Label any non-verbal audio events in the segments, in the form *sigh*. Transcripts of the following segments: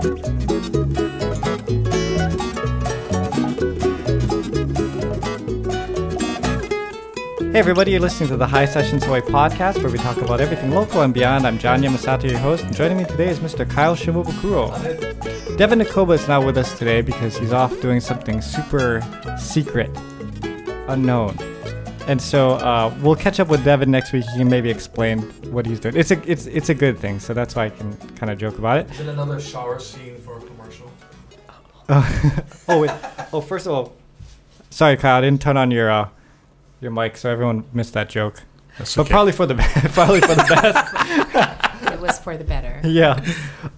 Hey everybody, you're listening to the High Sessions Hawaii podcast where we talk about everything local and beyond. I'm John Yamasato, your host, and joining me today is Mr. Kyle Shimobukuro. Devin Nakoba is not with us today because he's off doing something super secret, unknown. And so uh, we'll catch up with Devin next week. He can maybe explain what he's doing. It's a it's it's a good thing, so that's why I can kind of joke about it. Is it another shower scene for a commercial? *laughs* oh wait. Oh, first of all, sorry, Kyle. I didn't turn on your uh, your mic, so everyone missed that joke. That's But *laughs* probably for the best. probably for the best. It was for the better. *laughs* yeah.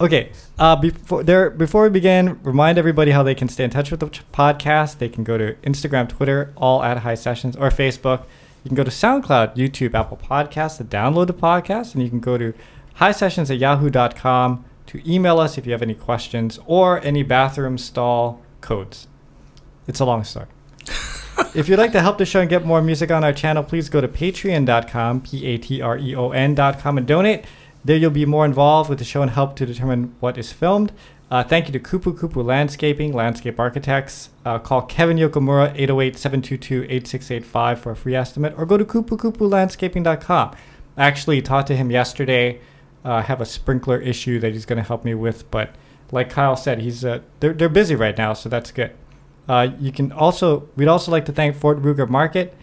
Okay. Uh, before there, before we begin, remind everybody how they can stay in touch with the podcast. They can go to Instagram, Twitter, all at High Sessions, or Facebook. You can go to SoundCloud, YouTube, Apple Podcasts to download the podcast, and you can go to High Sessions at Yahoo.com to email us if you have any questions or any bathroom stall codes. It's a long story. *laughs* if you'd like to help the show and get more music on our channel, please go to patreon.com, P A T R E O N.com, and donate. There you'll be more involved with the show and help to determine what is filmed. Uh, thank you to Kupu Kupu Landscaping, Landscape Architects. Uh, call Kevin Yokomura, 808 722 8685 for a free estimate, or go to kupukupulandscaping.com. I actually talked to him yesterday. Uh, I have a sprinkler issue that he's going to help me with, but like Kyle said, he's uh, they're, they're busy right now, so that's good. Uh, you can also, we'd also like to thank Fort Ruger Market.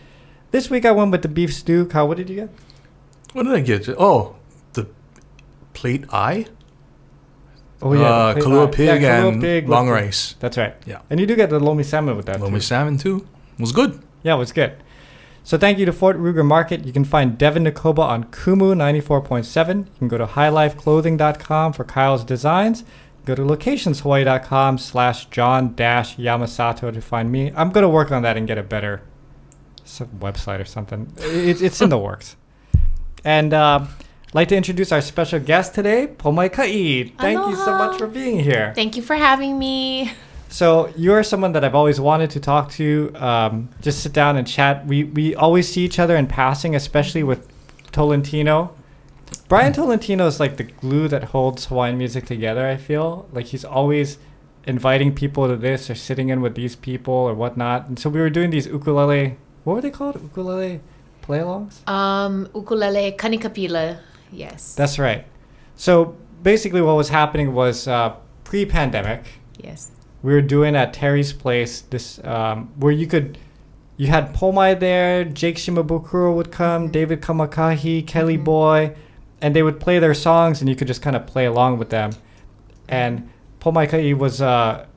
This week I went with the beef stew. Kyle, what did you get? What did I get? Oh, plate eye? Oh uh, plate Kahlua eye. pig Yeah, and pig with long the- rice. That's right. Yeah. And you do get the lomi salmon with that. Lomi too. salmon too. Was good. Yeah, it was good. So thank you to Fort Ruger Market. You can find Devin Nakoba on Kumu 94.7. You can go to highlifeclothing.com for Kyle's designs. Go to locationshawaii.com slash John dash Yamasato to find me. I'm going to work on that and get a better website or something. It's, it's in the works. And uh, like to introduce our special guest today, Pomai Kaid. Thank you so much for being here. Thank you for having me. So you're someone that I've always wanted to talk to. Um, just sit down and chat. We we always see each other in passing, especially with Tolentino. Brian Tolentino is like the glue that holds Hawaiian music together. I feel like he's always inviting people to this or sitting in with these people or whatnot. And so we were doing these ukulele. What were they called? Ukulele play-alongs. Um, ukulele kanikapila. Yes. That's right. So basically, what was happening was uh, pre-pandemic. yes. we were doing at Terry's place this um, where you could you had Pomai there, Jake Shimabukuro would come, David Kamakahi, Kelly Mhm. Boy, and they would play their songs and you could just kind of play along with them. And Pomai Kai was a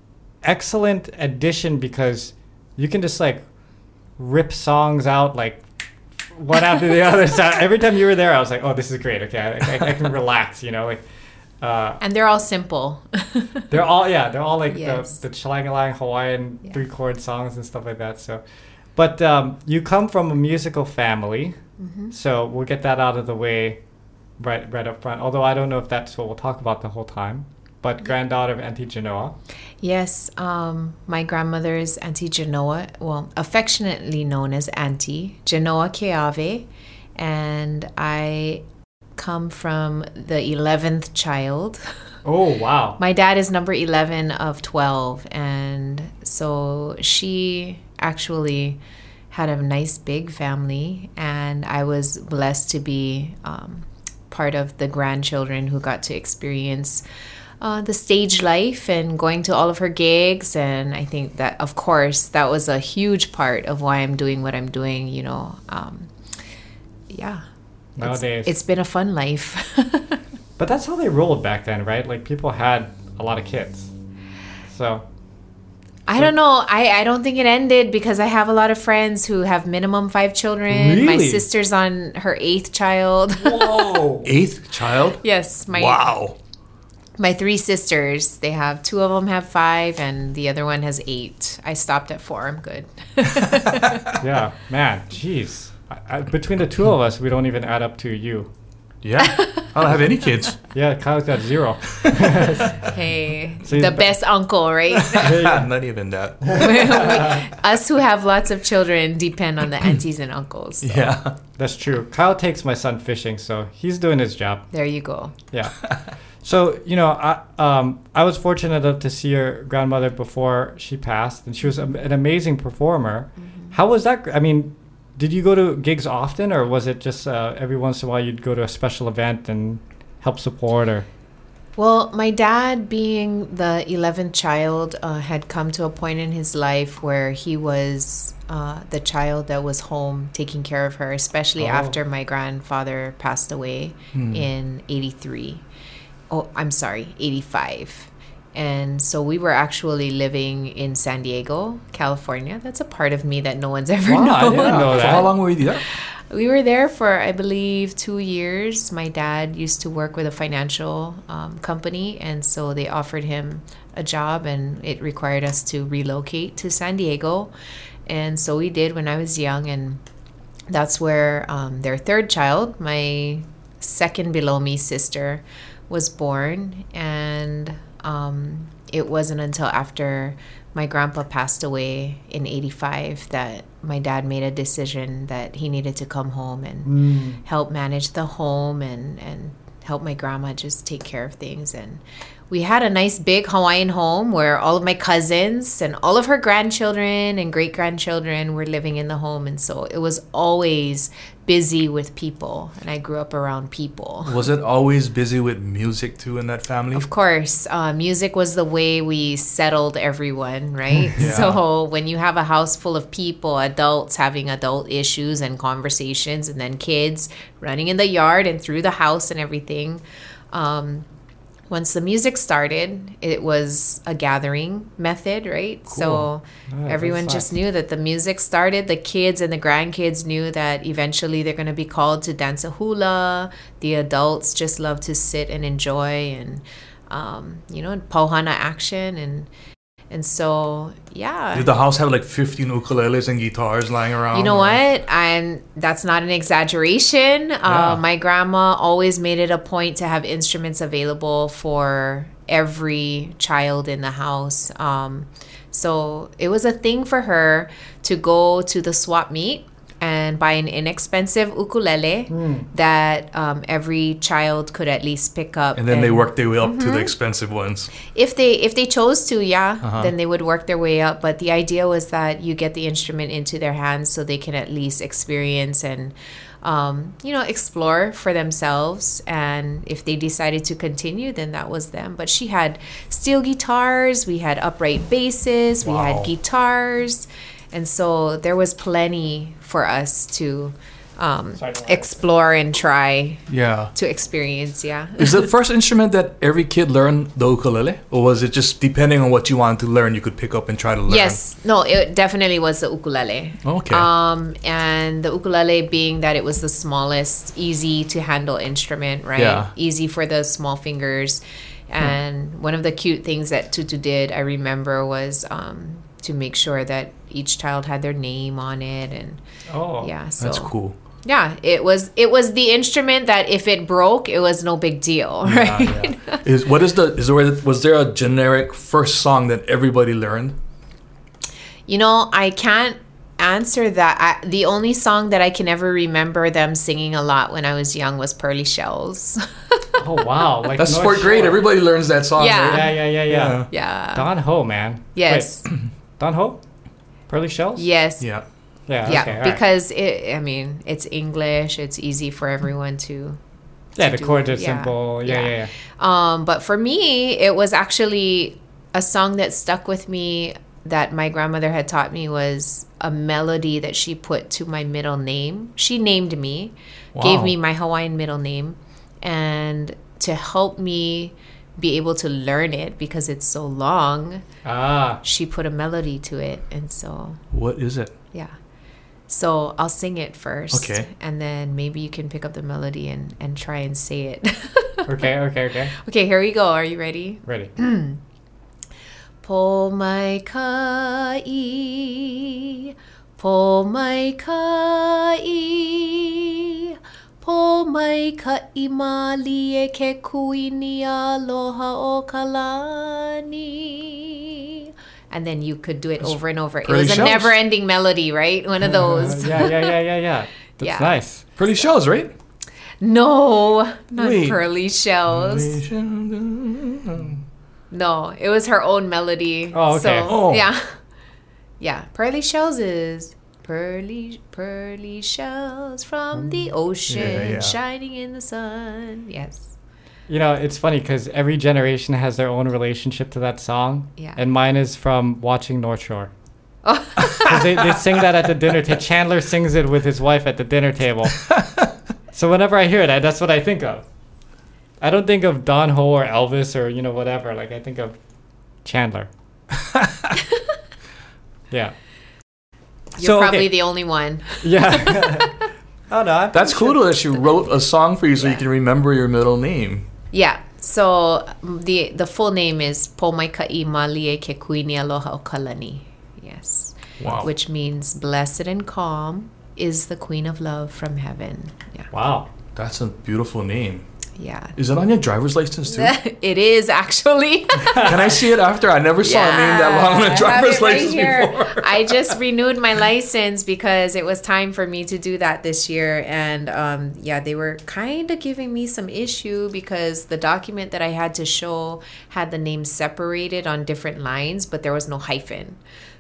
excellent addition because you can just like rip songs out like one after the other. So every time you were there, I was like, oh, this is great. Okay, I, I, I can relax, you know, like. Uh, And they're all simple. *laughs* they're all yeah, they're all like Yes. the the chalangalang Hawaiian Yeah. three chord songs and stuff like that. So, but um, you come from a musical family, hmm so we'll get that out of the way right right up front. Although I don't know if that's what we'll talk about the whole time. But granddaughter of Auntie Genoa. Yes. Um, my grandmother is Auntie Genoa, well, affectionately known as Auntie Genoa Keawe. And I come from the 11th child. *laughs* Oh wow! My dad is number 11 of 12. And so she actually had a nice big family. And I was blessed to be um, part of the grandchildren who got to experience uh, the stage life and going to all of her gigs. And I think that, of course, that was a huge part of why I'm doing what I'm doing, you know. Um, yeah. It's- Nowadays. it's been a fun life. *laughs* But that's how they rolled back then, right? Like people had a lot of kids. So I don't know. I, I don't think it ended because I have a lot of friends who have minimum five children. Really? My sister's on her eighth child. whoa. *laughs* Eighth child? yes, my wow. My three sisters. They have two of them have five, and the other one has eight. I stopped at four. I'm good. *laughs* yeah, man, jeez. I, I, between the two of us, we don't even add up to you. Yeah. I don't have any kids. *laughs* Yeah, Kyle's got zero. *laughs* hey, So he's the ba- best uncle, right? Not even that. Us who have lots of children depend on the *clears throat* aunties and uncles. so Yeah. That's true. Kyle takes my son fishing, so he's doing his job. There you go. Yeah. So you know, I um, I was fortunate enough to see your grandmother before she passed, and she was a, an amazing performer. How was that? I mean, did you go to gigs often, or was it just uh, every once in a while you'd go to a special event and help support, or? Well, my dad, being the 11th child, uh, had come to a point in his life where he was uh, the child that was home taking care of her, especially Oh. after my grandfather passed away in 83. Oh, I'm sorry, 85. And so we were actually living in San Diego, California. That's a part of me that no one's *laughs* ever Wow, I known. didn't know For that. how long were you there? We were there for, I believe, two years. My dad used to work with a financial um, company, and so they offered him a job, and it required us to relocate to San Diego. And so we did when I was young, and that's where um, their third child, my second below me sister, was born. And um, it wasn't until after my grandpa passed away in 85 that my dad made a decision that he needed to come home and help manage the home and, and help my grandma just take care of things. And we had a nice big Hawaiian home where all of my cousins and all of her grandchildren and great grandchildren were living in the home. And so it was always busy with people. And I grew up around people. Was it always busy with music too in that family? Of course, uh, music was the way we settled everyone, right? *laughs* Yeah. So when you have a house full of people, adults having adult issues and conversations, and then kids running in the yard and through the house and everything. Um, once the music started, it was a gathering method, right? So Yeah, everyone just knew that the music started. The kids and the grandkids knew that eventually they're going to be called to dance a hula. The adults just love to sit and enjoy and, um, you know, pohana action. And, and so, yeah. Did the house have like 15 ukuleles and guitars lying around? You know or- what? And that's not an exaggeration. Yeah. Uh, my grandma always made it a point to have instruments available for every child in the house. Um, so it was a thing for her to go to the swap meet and buy an inexpensive ukulele that um, every child could at least pick up. And then they worked their way up Mm-hmm. to the expensive ones. if they if they chose to yeah Uh-huh. then they would work their way up but the idea was that you get the instrument into their hands so they can at least experience and um, you know explore for themselves and if they decided to continue then that was them but she had steel guitars we had upright basses we had guitars and so there was plenty for us to um, explore and try Yeah. to experience yeah Is the *laughs* first instrument that every kid learned the ukulele? Or was it just depending on what you wanted to learn, you could pick up and try to learn? Yes, no, it definitely was the ukulele. Okay. Um, and the ukulele being that it was the smallest, easy to handle instrument, right? Yeah. Easy for the small fingers. And one of the cute things that Tutu did, I remember, was um, to make sure that each child had their name on it, and Oh, yeah, so That's cool. yeah, it was it was the instrument that if it broke, it was no big deal, Yeah, right? yeah. Is what is the is there was there a generic first song that everybody learned? You know, I can't answer that. I, the only song that I can ever remember them singing a lot when I was young was Pearly Shells. *laughs* oh wow! Like That's North fourth grade. Everybody learns that song. Yeah. right? Yeah, yeah, yeah, yeah. yeah. Don Ho, man. yes. Wait, Don Ho? Pearly Shells? Yes. Yeah. Yeah. Yeah, okay, all right. because it. I mean, it's English. It's easy for everyone to. yeah, the chords are yeah, simple. Yeah, yeah. yeah, yeah. Um, but for me, it was actually a song that stuck with me that my grandmother had taught me was a melody that she put to my middle name. She named me, gave me my Hawaiian middle name, and to help me be able to learn it because it's so long, Ah, she put a melody to it. And so, What is it? yeah. So I'll sing it first. Okay. And then maybe you can pick up the melody and, and try and say it. *laughs* okay, okay, okay. okay, here we go. Are you ready? Ready. Po mai kai, po mai kai, po mai kai mali e ke kuini aloha o kalani. And then you could do it over and over. It Pearly was a never-ending melody, right? One of those. Uh, yeah, yeah, yeah, yeah, yeah. *laughs* That's Yeah. nice. Pretty shells, right? No, not Wait. pearly shells. No, it was her own melody. Oh, okay. So, Oh. yeah. Yeah, pearly shells is pearly pearly shells from hmm. the ocean Yeah, yeah. shining in the sun. Yes. You know, it's funny because every generation has their own relationship to that song. Yeah. And mine is from watching North Shore. *laughs* Oh. 'Cause they, they sing that at the dinner table. Chandler sings it with his wife at the dinner table. *laughs* so whenever I hear that, that's what I think of. I don't think of Don Ho or Elvis or, you know, whatever. Like, I think of Chandler. *laughs* yeah. You're So, okay. probably the only one. Yeah. *laughs* oh, no. I'm That's pretty cool though that she wrote a song for you so you can remember your middle name. Yeah. So the the full name is Pomaikai Malie Ke Kuini Aloha o Kalani. Yes. Wow. Which means blessed and calm is the queen of love from heaven. Yeah. Wow. That's a beautiful name. Yeah. Is it on your driver's license too? *laughs* it is actually. *laughs* Can I see it after? I never saw a name that long on a driver's right license here. before. *laughs* I just renewed my license because it was time for me to do that this year. And um, yeah, they were kind of giving me some issue because the document that I had to show had the name separated on different lines, but there was no hyphen.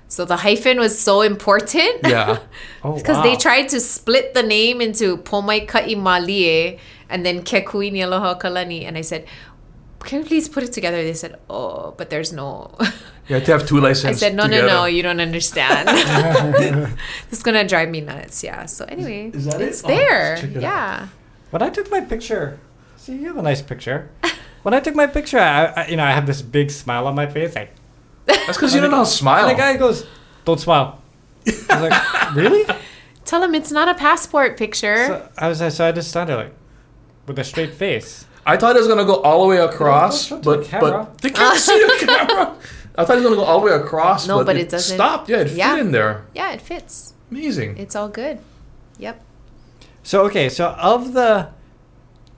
So the hyphen was so important. Yeah. Oh, Because wow. they tried to split the name into Pomai Ka'i Malie and then Kekuini Aloha Kalani. And I said, can you please put it together? They said, oh, but there's no. You have to have two licenses. *laughs* I said, no, together. no, no, you don't understand. *laughs* it's going to drive me nuts. Yeah. So anyway, Is that it's Oh, there. check it out. yeah. When I took my picture, see, you have a nice picture. when I took my picture, I, I, you know, I have this big smile on my face. Like, That's because you don't know how to smile. and the guy goes, "Don't smile." I was like, *laughs* "Really?" Tell him it's not a passport picture. So I was, so I just started like, with a straight face. I thought it was gonna go all the way across, Don't show to the but camera. but they can't see the *laughs* camera. I thought it was gonna go all the way across. No, but it doesn't- Stopped. Yeah, it Yeah. fit in there. yeah, it fits. Amazing. It's all good. Yep. So okay, so of the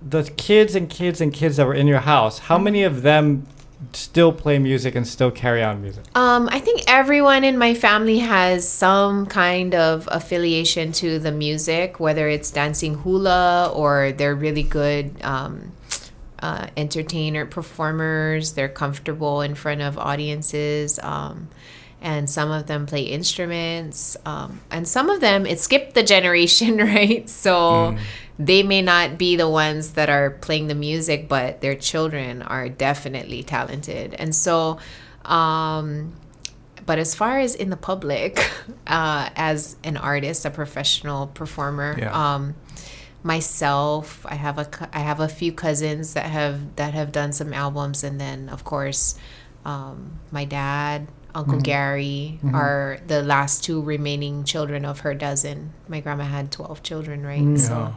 the kids and kids and kids that were in your house, how many of them still play music and still carry on music? Um, I think everyone in my family has some kind of affiliation to the music, whether it's dancing hula or they're really good um, uh, entertainer performers. They're comfortable in front of audiences. Um, and some of them play instruments. Um, and some of them, it skipped the generation, *laughs* right? So they may not be the ones that are playing the music, but their children are definitely talented. And so, um, but as far as in the public, *laughs* uh, as an artist, a professional performer, Yeah. um, myself, I have a I have a few cousins that have that have done some albums, and then of course, um, my dad, Uncle Gary, are the last two remaining children of her dozen. My grandma had twelve children, right? So.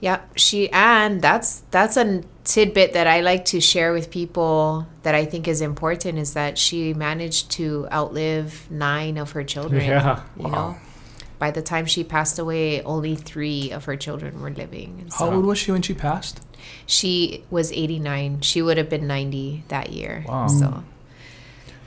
Yeah, she and that's that's a tidbit that I like to share with people that I think is important is that she managed to outlive nine of her children. Yeah. You know, by the time she passed away, only three of her children were living. And How so old was she when she passed? she was 89. She would have been 90 that year. Wow. So mm.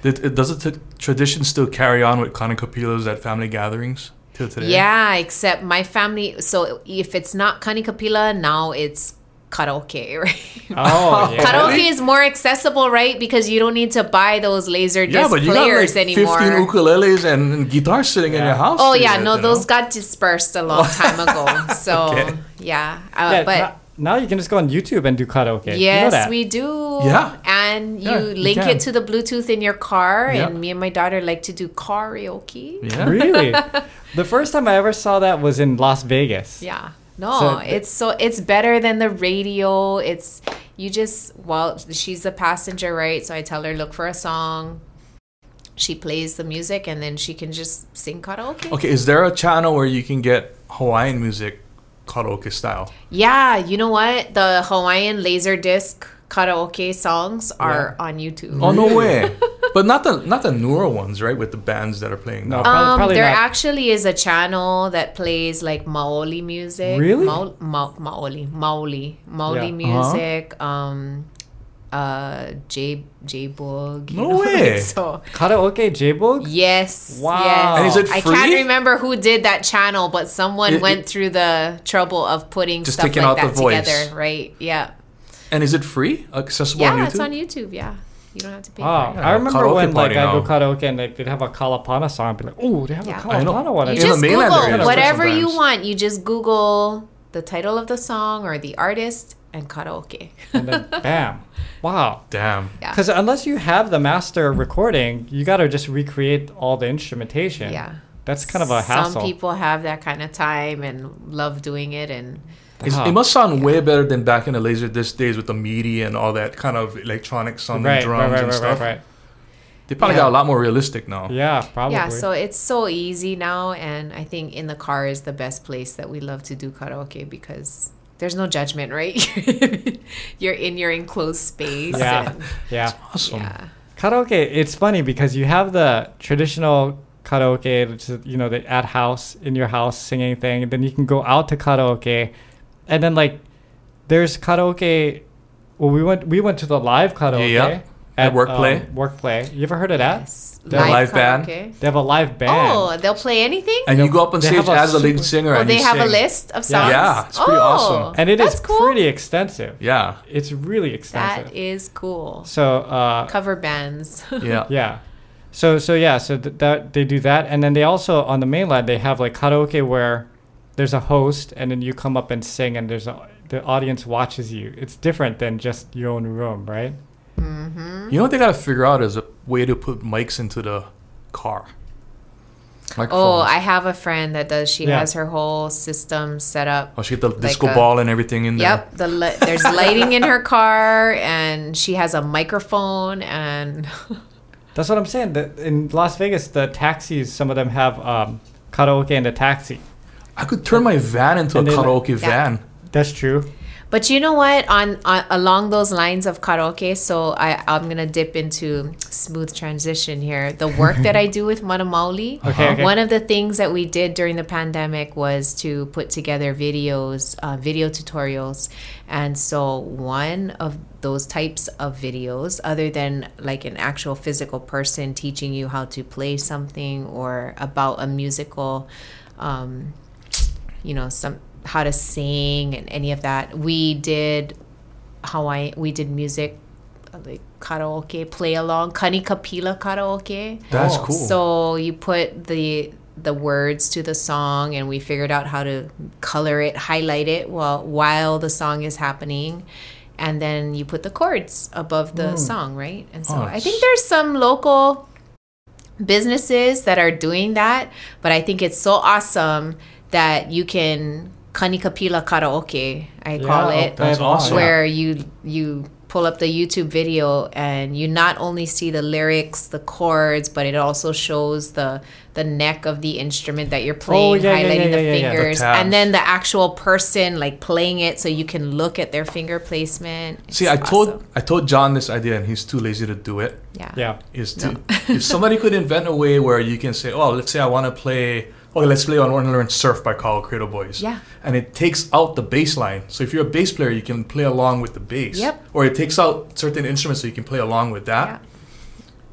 Did, it- does the t- tradition still carry on with kanikapilas at family gatherings till today? yeah, except my family. So if it's not kanikapila, now it's karaoke, *laughs* right? Oh, yeah. *laughs* Karaoke Really? is more accessible, right? Because you don't need to buy those laser disc Yeah, but you got like 15 anymore. ukuleles and, and guitars sitting in your house. oh yeah, get, no, you those got dispersed a long *laughs* time ago. So Okay. yeah, uh, Yeah, but now, now you can just go on YouTube and do karaoke. you know yes, that. we do. Yeah. and you Yeah, link can. it to the Bluetooth in your car, Yeah. and me and my daughter like to do karaoke. Yeah. Really? *laughs* the first time I ever saw that was in Las Vegas. Yeah. No, So- it's so it's better than the radio. It's you just well, she's the passenger, right? So I tell her look for a song. She plays the music and then she can just sing karaoke. Okay, is there a channel where you can get Hawaiian music karaoke style? Yeah, you know what? The Hawaiian laser disc karaoke songs are on YouTube. Oh no way! *laughs* but not the not the newer ones, right? With the bands that are playing No. now. Probably- Um, probably there not. actually is a channel that plays like Maoli music. Really? Mau- ma- Maoli, Maoli, Maoli Yeah. music. Um, uh J J Boog. No know, *laughs* way. so Karaoke J-Boog? yes, Wow. yes. And is it free? I can't remember who did that channel, but someone It- went it- through the trouble of putting Just stuff taking like out that the voice. together, right? Yeah, And is it free? Accessible on yeah, it's on YouTube. Yeah, you don't have to pay. Wow. for it. I remember when like party I go karaoke and like, they'd have a Kalapana song. I'd be like, oh, they have Yeah. a I know. Kalapana one. You In just Google areas, whatever you want. You just Google the title of the song or the artist and karaoke. *laughs* and then bam. Wow. Damn. Yeah. Because unless you have the master recording, you got to just recreate all the instrumentation. Yeah. That's kind of a hassle. Some people have that kind of time and love doing it, and Huh. It must sound way better than back in the laser disc days with the MIDI and all that kind of electronic sounding right, drums right, right, and right, stuff. right, right. They probably Yeah. got a lot more realistic now. Yeah, probably. yeah. So it's so easy now, and I think in the car is the best place that we love to do karaoke because there's no judgment, right? *laughs* You're in your enclosed space. yeah, and- yeah. Awesome. yeah. Karaoke, it's funny because you have the traditional karaoke, which is, you know, the at house, in your house singing thing. And then you can go out to karaoke. And then, like, there's karaoke. Well, we went we went to the live karaoke Yeah. At Workplay. Um, Workplay. You ever heard of that? Yes. The live band? They have a live band. Oh, they'll play anything. And you go up on They stage have a as the lead singer Oh, and they you have a list of Yeah. songs. Yeah, it's pretty oh, awesome. and it is that's cool. pretty extensive. Yeah. It's really extensive. That is cool. so, uh, Cover bands. *laughs* Yeah. Yeah. So so yeah, so th- that they do that, and then they also on the mainland they have like karaoke where there's a host, and then you come up and sing, and there's a the audience watches you. It's different than just your own room, right? Mm-hmm. You know what they gotta figure out is a way to put mics into the car. Oh, I have a friend that does. She Yeah. has her whole system set up. Oh, she get the disco a- ball and everything in there. Yep, the li- there's lighting in her car, and she has a microphone, and *laughs* That's what I'm saying. The, in Las Vegas, the taxis, some of them have um, karaoke in the taxi. I could turn my van into a And then- karaoke Yeah. van. That's true. But you know what? On, on along those lines of karaoke, so I I'm gonna dip into smooth transition here. The work that I *laughs* do with Mana Maoli. Okay, okay. One of the things that we did during the pandemic was to put together videos, uh, video tutorials, and so one of those types of videos, other than like an actual physical person teaching you how to play something or about a musical. Um, you know some how to sing and any of that. We did hawaii we did music like karaoke play along kani kapila karaoke. That's Oh. cool. so you put the the words to the song and we figured out how to color it highlight it while while the song is happening. And then you put the chords above the mm. song right? And so Oh, i think there's some local businesses that are doing that but i think it's so awesome that you can kanikapila karaoke i call Yeah, it That's awesome. where you you pull up the YouTube video and you not only see the lyrics, the chords, but it also shows the the neck of the instrument that you're oh, playing, Oh, yeah, yeah, highlighting yeah, the yeah, yeah. The fingers, tabs. and then the actual person like playing it so you can look at their finger placement. See, It's I told. I told John this idea, and he's too lazy to do it. yeah. Yeah. Is to if somebody could invent a way where you can say, oh, let's say I want to play. Okay, let's play. I want to learn surf by Carl Cradle Boys. Yeah. And it takes out the bass line. So if you're a bass player, you can play along with the bass. Yep. Or it takes out certain instruments so you can play along with that. Yeah.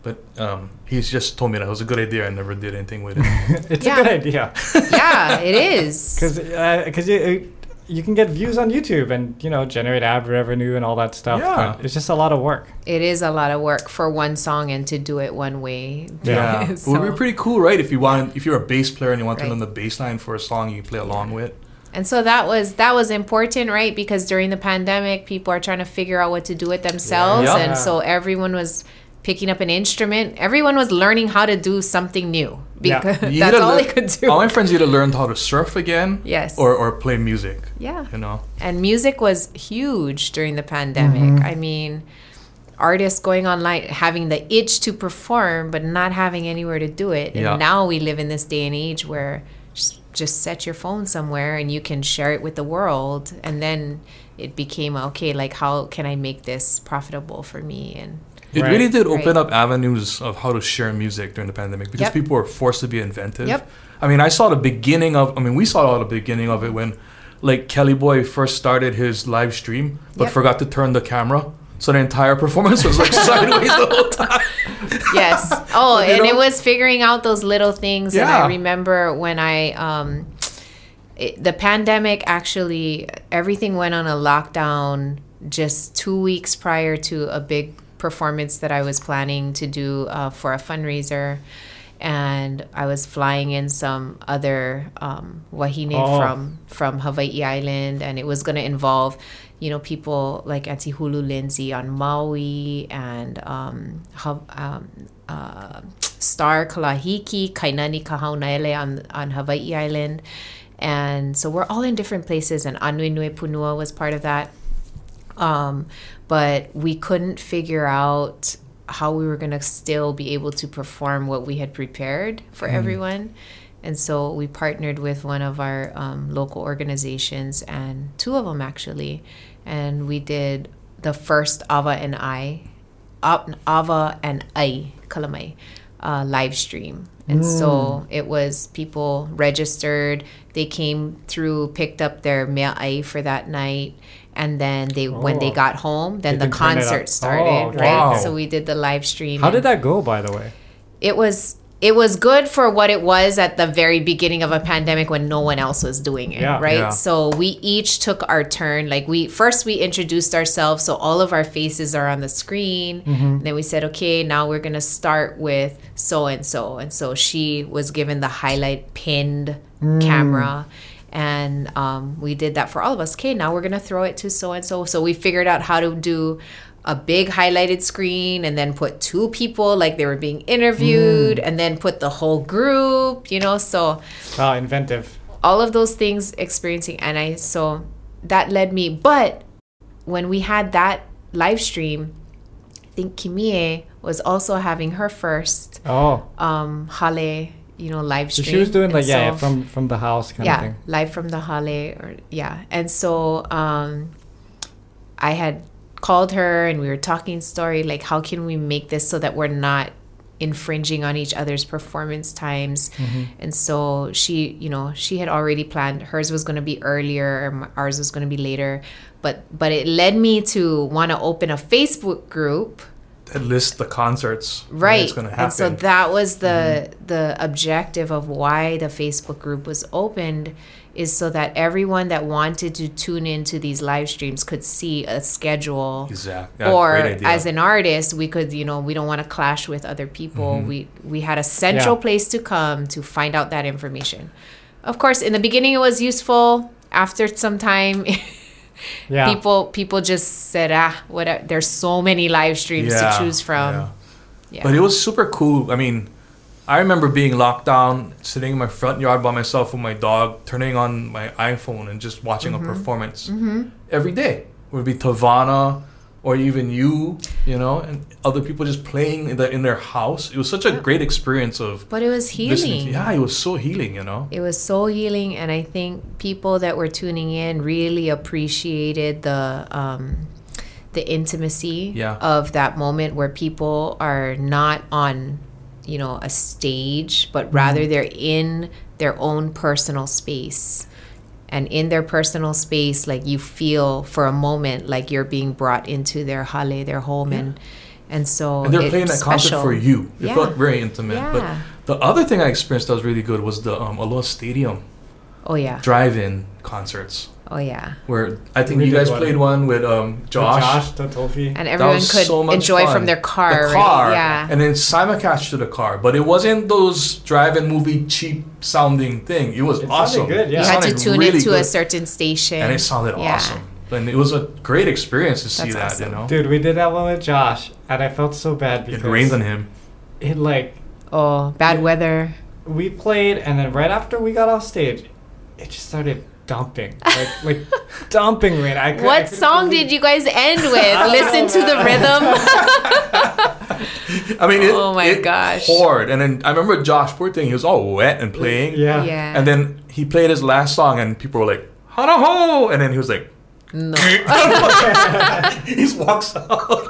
But um, he's just told me that it was a good idea. I never did anything with it. *laughs* It's Yeah. a good idea yeah, it *laughs* is. because because you uh, you can get views on YouTube and you know generate ad revenue and all that stuff. Yeah. But it's just a lot of work. It is a lot of work for one song and to do it one way. yeah. *laughs* It would be pretty cool, right? If you want, if you're a bass player and you want to learn the bass line for a song, you can play along with. And so that was that was important, right? Because during the pandemic, people are trying to figure out what to do with themselves, Yeah. and so everyone was picking up an instrument. Everyone was learning how to do something new because You *laughs* that's all lear- they could do. All my friends either learned how to surf again, Yes. or or play music. yeah, You know. and music was huge during the pandemic. Mm-hmm. I mean, artists going online having the itch to perform, but not having anywhere to do it. And Yeah. now we live in this day and age where just, just set your phone somewhere and you can share it with the world. And then it became okay, like how can I make this profitable for me? And It Right. really did open Right. up avenues of how to share music during the pandemic because Yep. people were forced to be inventive. Yep. I mean, I saw the beginning of. I mean, we saw all the beginning of it when, like, Kelly Boy first started his live stream, but Yep. forgot to turn the camera. So the entire performance was like *laughs* sideways the whole time. yes. Oh, *laughs* and it was figuring out those little things. And I remember when I, um, it, the pandemic actually, everything went on a lockdown just two weeks prior to a big performance that I was planning to do uh, for a fundraiser. And I was flying in some other um, wahine Oh. from from Hawaii Island, and it was going to involve, you know, people like Auntie Hulu Lindsey on Maui and um, um, uh, Starr Kalahiki, Kainani Kahaunaele on on Hawaii Island, and so we're all in different places. And Anuenue Punua was part of that, um, but we couldn't figure out how we were going to still be able to perform what we had prepared for everyone. And so we partnered with one of our um, local organizations, and two of them actually, and we did the first Ava and I, Ava and I Kalamai uh, live stream. And so it was people registered. They came through, picked up their ai for that night, and then they when they Oh. got home, then They the can turn it up. concert started. Oh, right, wow. so we did the live stream. How did that go, by the way? it was it was good for what it was at the very beginning of a pandemic when no one else was doing it Yeah. right Yeah. so we each took our turn like we first we introduced ourselves so all of our faces are on the screen mm-hmm. then we said okay now we're gonna start with so and so and so she was given the highlight pinned mm. camera and um, we did that for all of us. Okay now we're gonna throw it to so and so so we figured out how to do a big highlighted screen and then put two people like they were being interviewed and then put the whole group you know? So Wow, inventive. all of those things experiencing and i so that led me but when we had that live stream i think kimie was also having her first Oh, um hale you know live stream. so she was doing like yeah, from from the house kind of yeah thing. live from the hale or yeah and so um i had called her and we were talking story like how can we make this so that we're not infringing on each other's performance times Mm-hmm. and so she you know she had already planned hers was going to be earlier and ours was going to be later but but it led me to want to open a facebook group Lists the concerts. right and so. Mm-hmm. that was the the objective of why the facebook group was opened is so that everyone that wanted to tune into these live streams could see a schedule exactly. Yeah, or as an artist we could you know we don't want to clash with other people Mm-hmm. we we had a central Yeah. place to come to find out that information of course in the beginning it was useful after some time *laughs* Yeah. people people just said ah whatever there's so many live streams Yeah, to choose from yeah. yeah. But it was super cool. I mean, I remember being locked down, sitting in my front yard by myself with my dog, turning on my iPhone and just watching Mm-hmm. a performance every day. It would be Tavana or even you, you know, and other people just playing in, the, in their house. It was such a great experience of but it was healing To, yeah, it was so healing, you know. it was so healing and i think people that were tuning in really appreciated the um the intimacy Yeah. of that moment where people are not on you know a stage but rather they're in their own personal space and in their personal space like you feel for a moment like you're being brought into their hale their home and and so and they're it's playing that concert for you. It Yeah. felt very intimate. Yeah. But the other thing I experienced that was really good was the um, Aloha Stadium oh yeah drive-in concerts. Oh yeah Where I think We you did guys one. played one with um, Josh. Josh, Tatofi. and everyone was could so much enjoy fun. from their car, the car, right? Yeah. and then simulcast to the car. But it wasn't those drive-in movie cheap sounding thing. It was It sounded awesome. good, yeah. you It had to sounded tune really into a good. certain station. and it sounded Yeah. awesome. And it was a great experience to see That's that. You know, Dude, we did that one with Josh, and I felt so bad because it rained on him. it like Oh, bad weather. we played, and then right after we got off stage, it just started dumping, like like *laughs* dumping rain. I could, What song did you guys end with? *laughs* Listen to the rhythm. *laughs* I mean, it, Oh my it gosh. poured. And then I remember Josh poor thing. He was all wet and playing. Yeah. yeah. And then he played his last song, and people were like, "Hana ho!" And then he was like, no. he just walks out.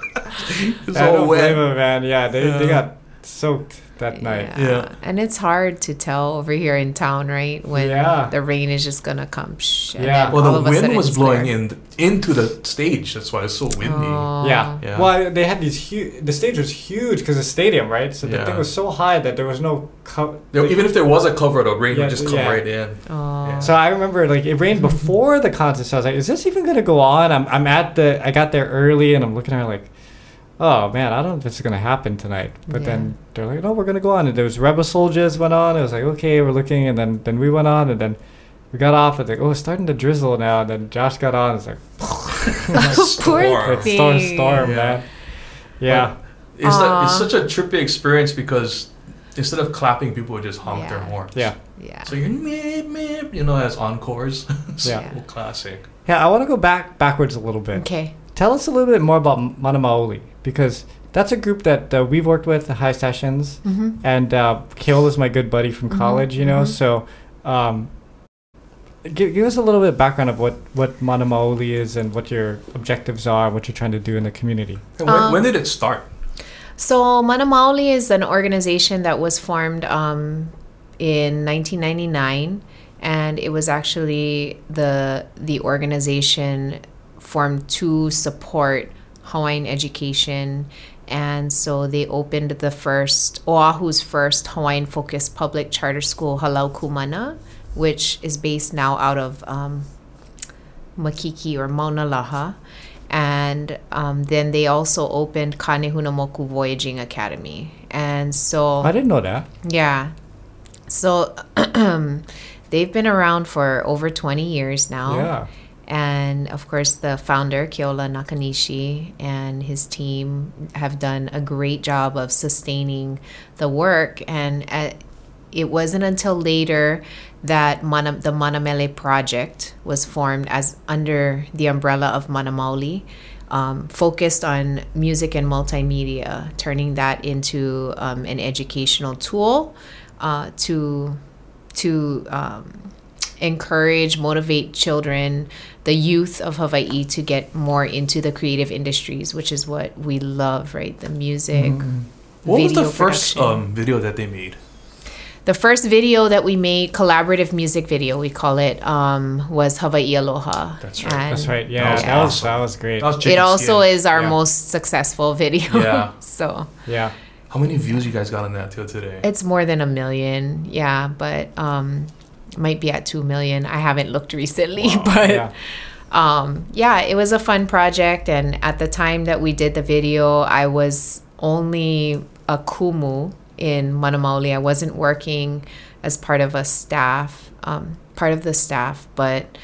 He's I all don't wet. blame him, man. Yeah, they, they got soaked that night. Yeah. And it's hard to tell over here in town, right? When Yeah. the rain is just gonna come. Psh, Yeah. Well, all the of a wind sudden was it's blowing clear. in into the stage. That's why it's so windy. Oh. Yeah. Yeah. Well, they had these huge. The stage was huge because the stadium, right? So the Yeah. thing was so high that there was no. Co- You know, even if there was a cover, the rain Yeah, would just come yeah. right in. Oh. Yeah. So I remember like it rained before the concert. So I was like, "Is this even gonna go on?" I'm I'm at the I got there early and I'm looking at her like, "Oh man, I don't know if this is gonna happen tonight." But then they're like, "No, we're gonna go on." And there was Rebel Souljahz went on. It was like, "Okay, we're looking." And then then we went on and then we got off. And like, "Oh, it's starting to drizzle now." And then Josh got on. It's like, *laughs* *laughs* Poor like storm, storm, Yeah. man. Yeah. It's, that, it's such a trippy experience because instead of clapping, people would just honk their horns. Yeah. Yeah. So you're meep, meep, you know, as encores. *laughs* so Yeah. classic. Yeah, I want to go back backwards a little bit. Okay. Tell us a little bit more about Mana Maoli because that's a group that uh, we've worked with, the High Sessions, Mm-hmm. and uh, Kale is my good buddy from Mhm, college. You know, mhm. so um, give, give us a little bit of background of what what Mana Maoli is and what your objectives are, what you're trying to do in the community. And when, Um, when did it start? So Mana Maoli is an organization that was formed um, in 1999, and it was actually the the organization formed to support Hawaiian education. And so they opened the first Oahu's first Hawaiian focused public charter school, Halau Ku Mana, which is based now out of um, Makiki or Mauna Laha. And um, then they also opened Kanehunamoku Voyaging Academy. And so, I didn't know that. yeah. So *clears throat* they've been around for over 20 years now. Yeah. And of course, the founder, Keola Nakanishi, and his team have done a great job of sustaining the work. And uh, it wasn't until later that Mana, the Mana Mele project was formed as under the umbrella of Mana Maoli, um, focused on music and multimedia, turning that into um, an educational tool uh, to to um, encourage, motivate children, the youth of Hawaii to get more into the creative industries, which is what we love, right? The music. Mm. What was the video first um, video that they made? The first video that we made, collaborative music video, we call it, um, was Hawaii Aloha. That's right. And That's right. Yeah, That was that was awesome. that was great. That was It also Skin. is our Yeah. most successful video. Yeah. *laughs* so yeah. How many views you guys got on that till today? it's more than a million. Yeah, but um, might be at two million. I haven't looked recently, Wow. *laughs* but Yeah. um, yeah, it was a fun project. And at the time that we did the video, I was only a kumu in Mana Maoli. I wasn't working as part of a staff, um, part of the staff, but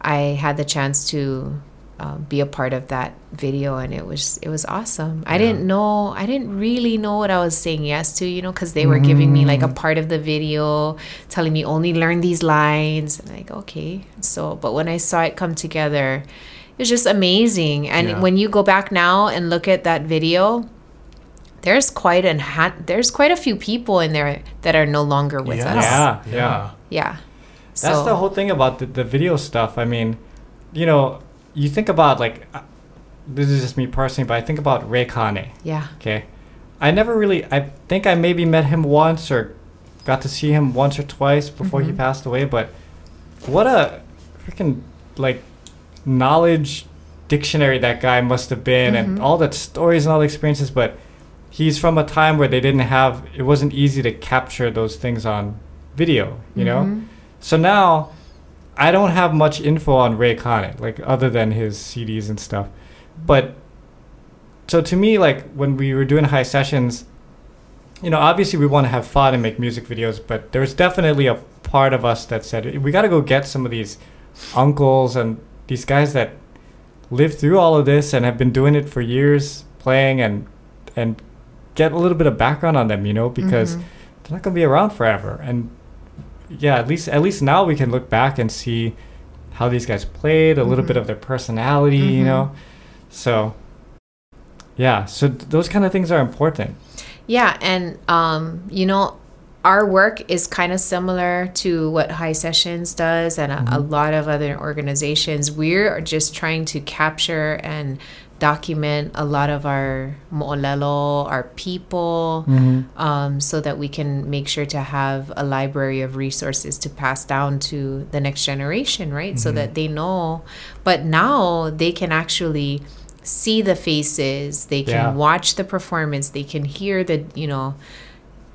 I had the chance to uh, be a part of that video, and it was it was awesome. I didn't know, I didn't really know what I was saying yes to, you know, because they were giving me like a Mm. part of the video, telling me only learn these lines. And like, okay. So, but when I saw it come together, it was just amazing. And Yeah. when you go back now and look at that video, there's quite an ha- there's quite a few people in there that are no longer with yeah. us. Yeah, yeah. yeah. Yeah. That's so, the whole thing about the, the video stuff. I mean, you know, you think about like, uh, this is just me personally, but I think about Ray Kane. Yeah. Okay, I never really. I think I maybe met him once or got to see him once or twice before he Mhm. passed away. But what a freaking like knowledge dictionary that guy must have been, and Mhm. all the stories and all the experiences. But he's from a time where they didn't have. It wasn't easy to capture those things on video. You know. Mhm. So now, I don't have much info on Ray Kane, like other than his CDs and stuff. But so to me, like when we were doing high sessions, you know, obviously we want to have fun and make music videos, but there's definitely a part of us that said we got to go get some of these uncles and these guys that lived through all of this and have been doing it for years, playing and and get a little bit of background on them, you know, because Mhm. they're not gonna be around forever. And yeah, at least at least now we can look back and see how these guys played, a little Mhm. bit of their personality, you Mhm. know. So yeah, so th- those kind of things are important. Yeah, and um, you know, our work is kind of similar to what High Sessions does and a, a Mhm. lot of other organizations. We're just trying to capture and document a lot of our mo'olelo, our people, um, so that we can make sure to have a library of resources to pass down to the next generation, right? So that they know. But now they can actually see the faces, they can Yeah. watch the performance, they can hear the, you know,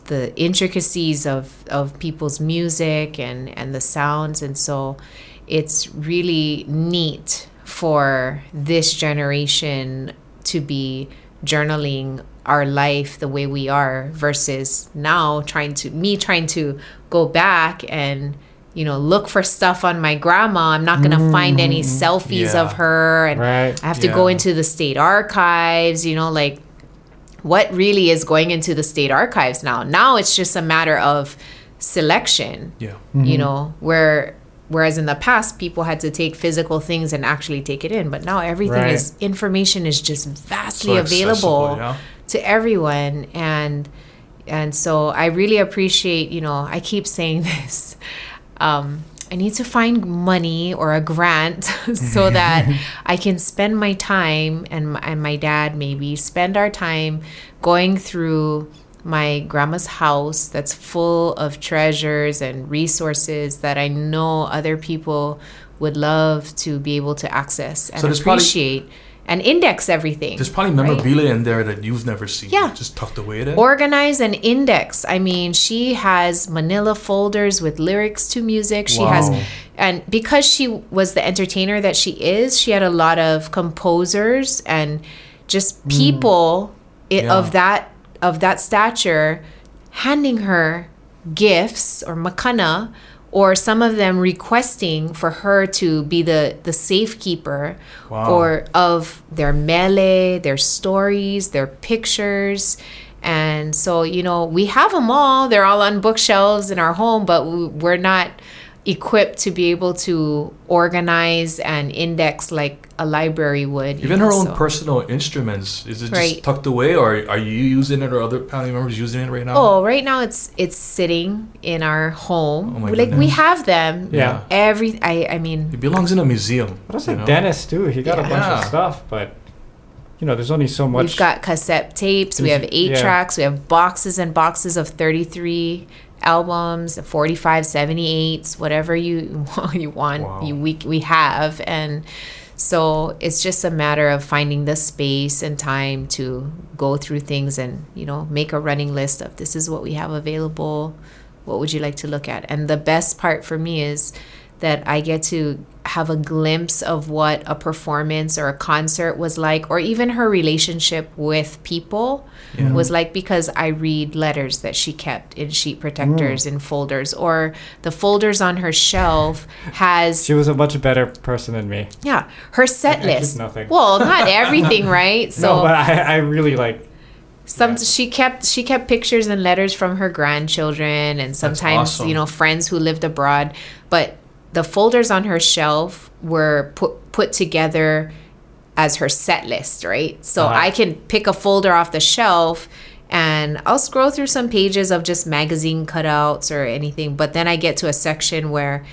the intricacies of, of people's music and, and the sounds. And so it's really neat for this generation to be journaling our life the way we are versus now trying to me trying to go back and you know look for stuff on my grandma i'm not going to find any mm. selfies Yeah. of her and Right. i have to go into the state archives you know like what really is going into the state archives now now it's just a matter of selection Yeah. you mm-hmm. know where whereas in the past people had to take physical things and actually take it in but now everything Right. is information is just vastly So available yeah. to everyone and and so i really appreciate you know i keep saying *laughs* this um i need to find money or a grant *laughs* so *laughs* that i can spend my time and my, and my dad maybe spend our time going through my grandma's house that's full of treasures and resources that i know other people would love to be able to access and So there's probably- appreciate and index everything There's probably right? memorabilia in there that you've never seen. Yeah. Just tucked away there. organize and index. I mean, she has manila folders with lyrics to music. She has, and because she was the entertainer that she is, she had a lot of composers and just mm. people i Yeah. of that of that stature handing her gifts or makana or some of them requesting for her to be the the safekeeper Wow. or of their mele, their stories, their pictures. And so, you know, we have them all. They're all on bookshelves in our home, but we- we're not equipped to be able to organize and index like a library would. you Even know, her own so- personal instruments, is it just tucked away, or are you using it, or other family members using it right now? Oh, right now it's it's sitting in our home. Oh my like we have them. Yeah. Every I I mean It belongs in a museum. But also you know? Dennis too. He got a bunch of stuff, but you know, there's only so much. We've got cassette tapes. We have eight yeah. tracks. We have boxes and boxes of 33 albums, 45, 78s, whatever you *laughs* you want. Wow. You, we we have, and so it's just a matter of finding the space and time to go through things and you know make a running list of this is what we have available. What would you like to look at? And the best part for me is that I get to have a glimpse of what a performance or a concert was like, or even her relationship with people Yeah. was like, because I read letters that she kept in sheet protectors mm. in folders, or the folders on her shelf has she was a much better person than me. yeah her set I list. nothing. Well, not *laughs* everything, right? So no, but I, I really like. some Yeah. she kept she kept pictures and letters from her grandchildren and sometimes awesome. you know friends who lived abroad but the folders on her shelf were put put together as her set list right so Uh-huh. i can pick a folder off the shelf and i'll scroll through some pages of just magazine cutouts or anything but then i get to a section where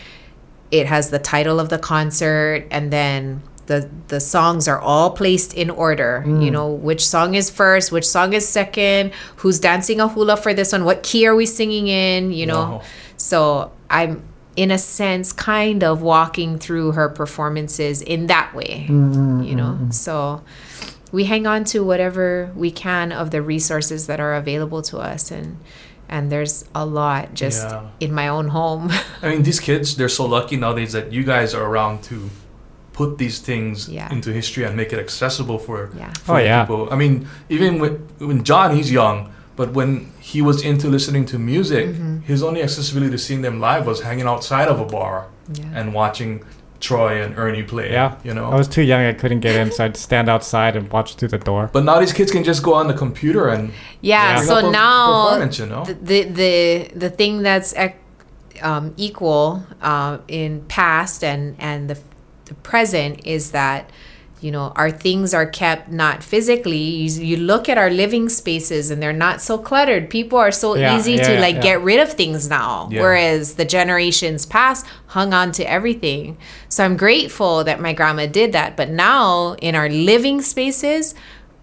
it has the title of the concert and then the the songs are all placed in order you know which song is first which song is second who's dancing a hula for this one what key are we singing in you know Wow. so i'm in a sense kind of walking through her performances in that way mm-hmm, you know mm-hmm. so we hang on to whatever we can of the resources that are available to us and and there's a lot just Yeah. in my own home *laughs* I mean, these kids, they're so lucky nowadays that you guys are around to put these things Yeah. into history and make it accessible for, Yeah. for Oh, yeah. people. I mean, even when, when John, he's young, but when he was into listening to music, Mm-hmm. his only accessibility to seeing them live was hanging outside of a bar Yeah. and watching Troy and Ernie play. Yeah, You know? I was too young. I couldn't get in, so I'd stand outside and watch through the door. but now these kids can just go on the computer and yeah, Yeah. so bring up a now you know? the, the the the thing that's ec- um, equal uh, in past and and the, the present is that you know our things are kept not physically you, you look at our living spaces and they're not so cluttered people are so Yeah, easy yeah, to like yeah. get rid of things now Yeah. whereas the generations past hung on to everything so i'm grateful that my grandma did that but now in our living spaces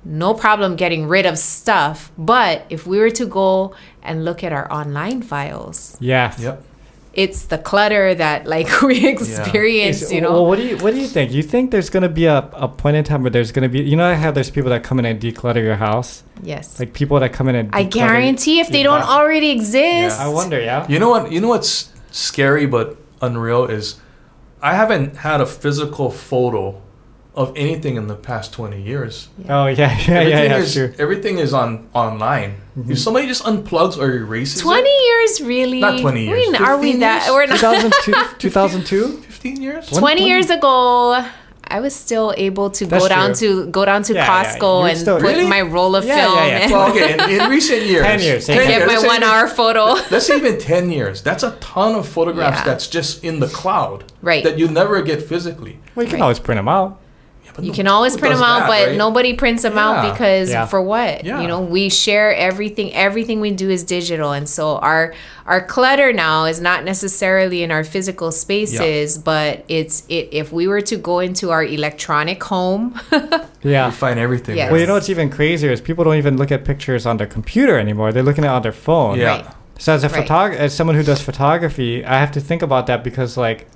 no problem getting rid of stuff but if we were to go and look at our online files Yes. Yep. It's the clutter that like *laughs* we experience Is- you well, know what do you what do you think? You think there's gonna be a, a point in time where there's gonna be you know how there's people that come in and declutter your house, yes like people that come in and i guarantee if they don't house. already exist Yeah, I wonder, yeah. You know what? You know what's scary but unreal is I haven't had a physical photo of anything in the past 20 years. Oh yeah, *laughs* yeah, yeah, everything yeah. is True. everything is on online. Mm-hmm. If somebody just unplugs or erases 20 it, years really Not 20 I mean, years, are we 15 that years? we're not 2002, *laughs* 2002. 15 years. What? 20 years ago I was still able to That's go down true. to go down to Yeah, yeah, Costco you're and still- put Really? my roll of Yeah, film yeah, yeah. Well, okay, in, in recent *laughs* years, 10 years, 10 10 get years. my let's one even- hour photo. Let's even 10 years. That's a ton of photographs Yeah. that's just in the cloud. Right. That you never get physically. Well, you can Right. always print them out. Yeah, but You can always print them out, that, but right? nobody prints them Yeah. out because Yeah. for what? Yeah. You know, we share everything. Everything we do is digital, and so our our clutter now is not necessarily in our physical spaces, but it's it. If we were to go into our electronic home, *laughs* Yeah. You find everything. Yes. Well, you know what's even crazier is people don't even look at pictures on their computer anymore. They're looking at it on their phone. Yeah. Right. So as a Right. photog- as someone who does photography, I have to think about that because like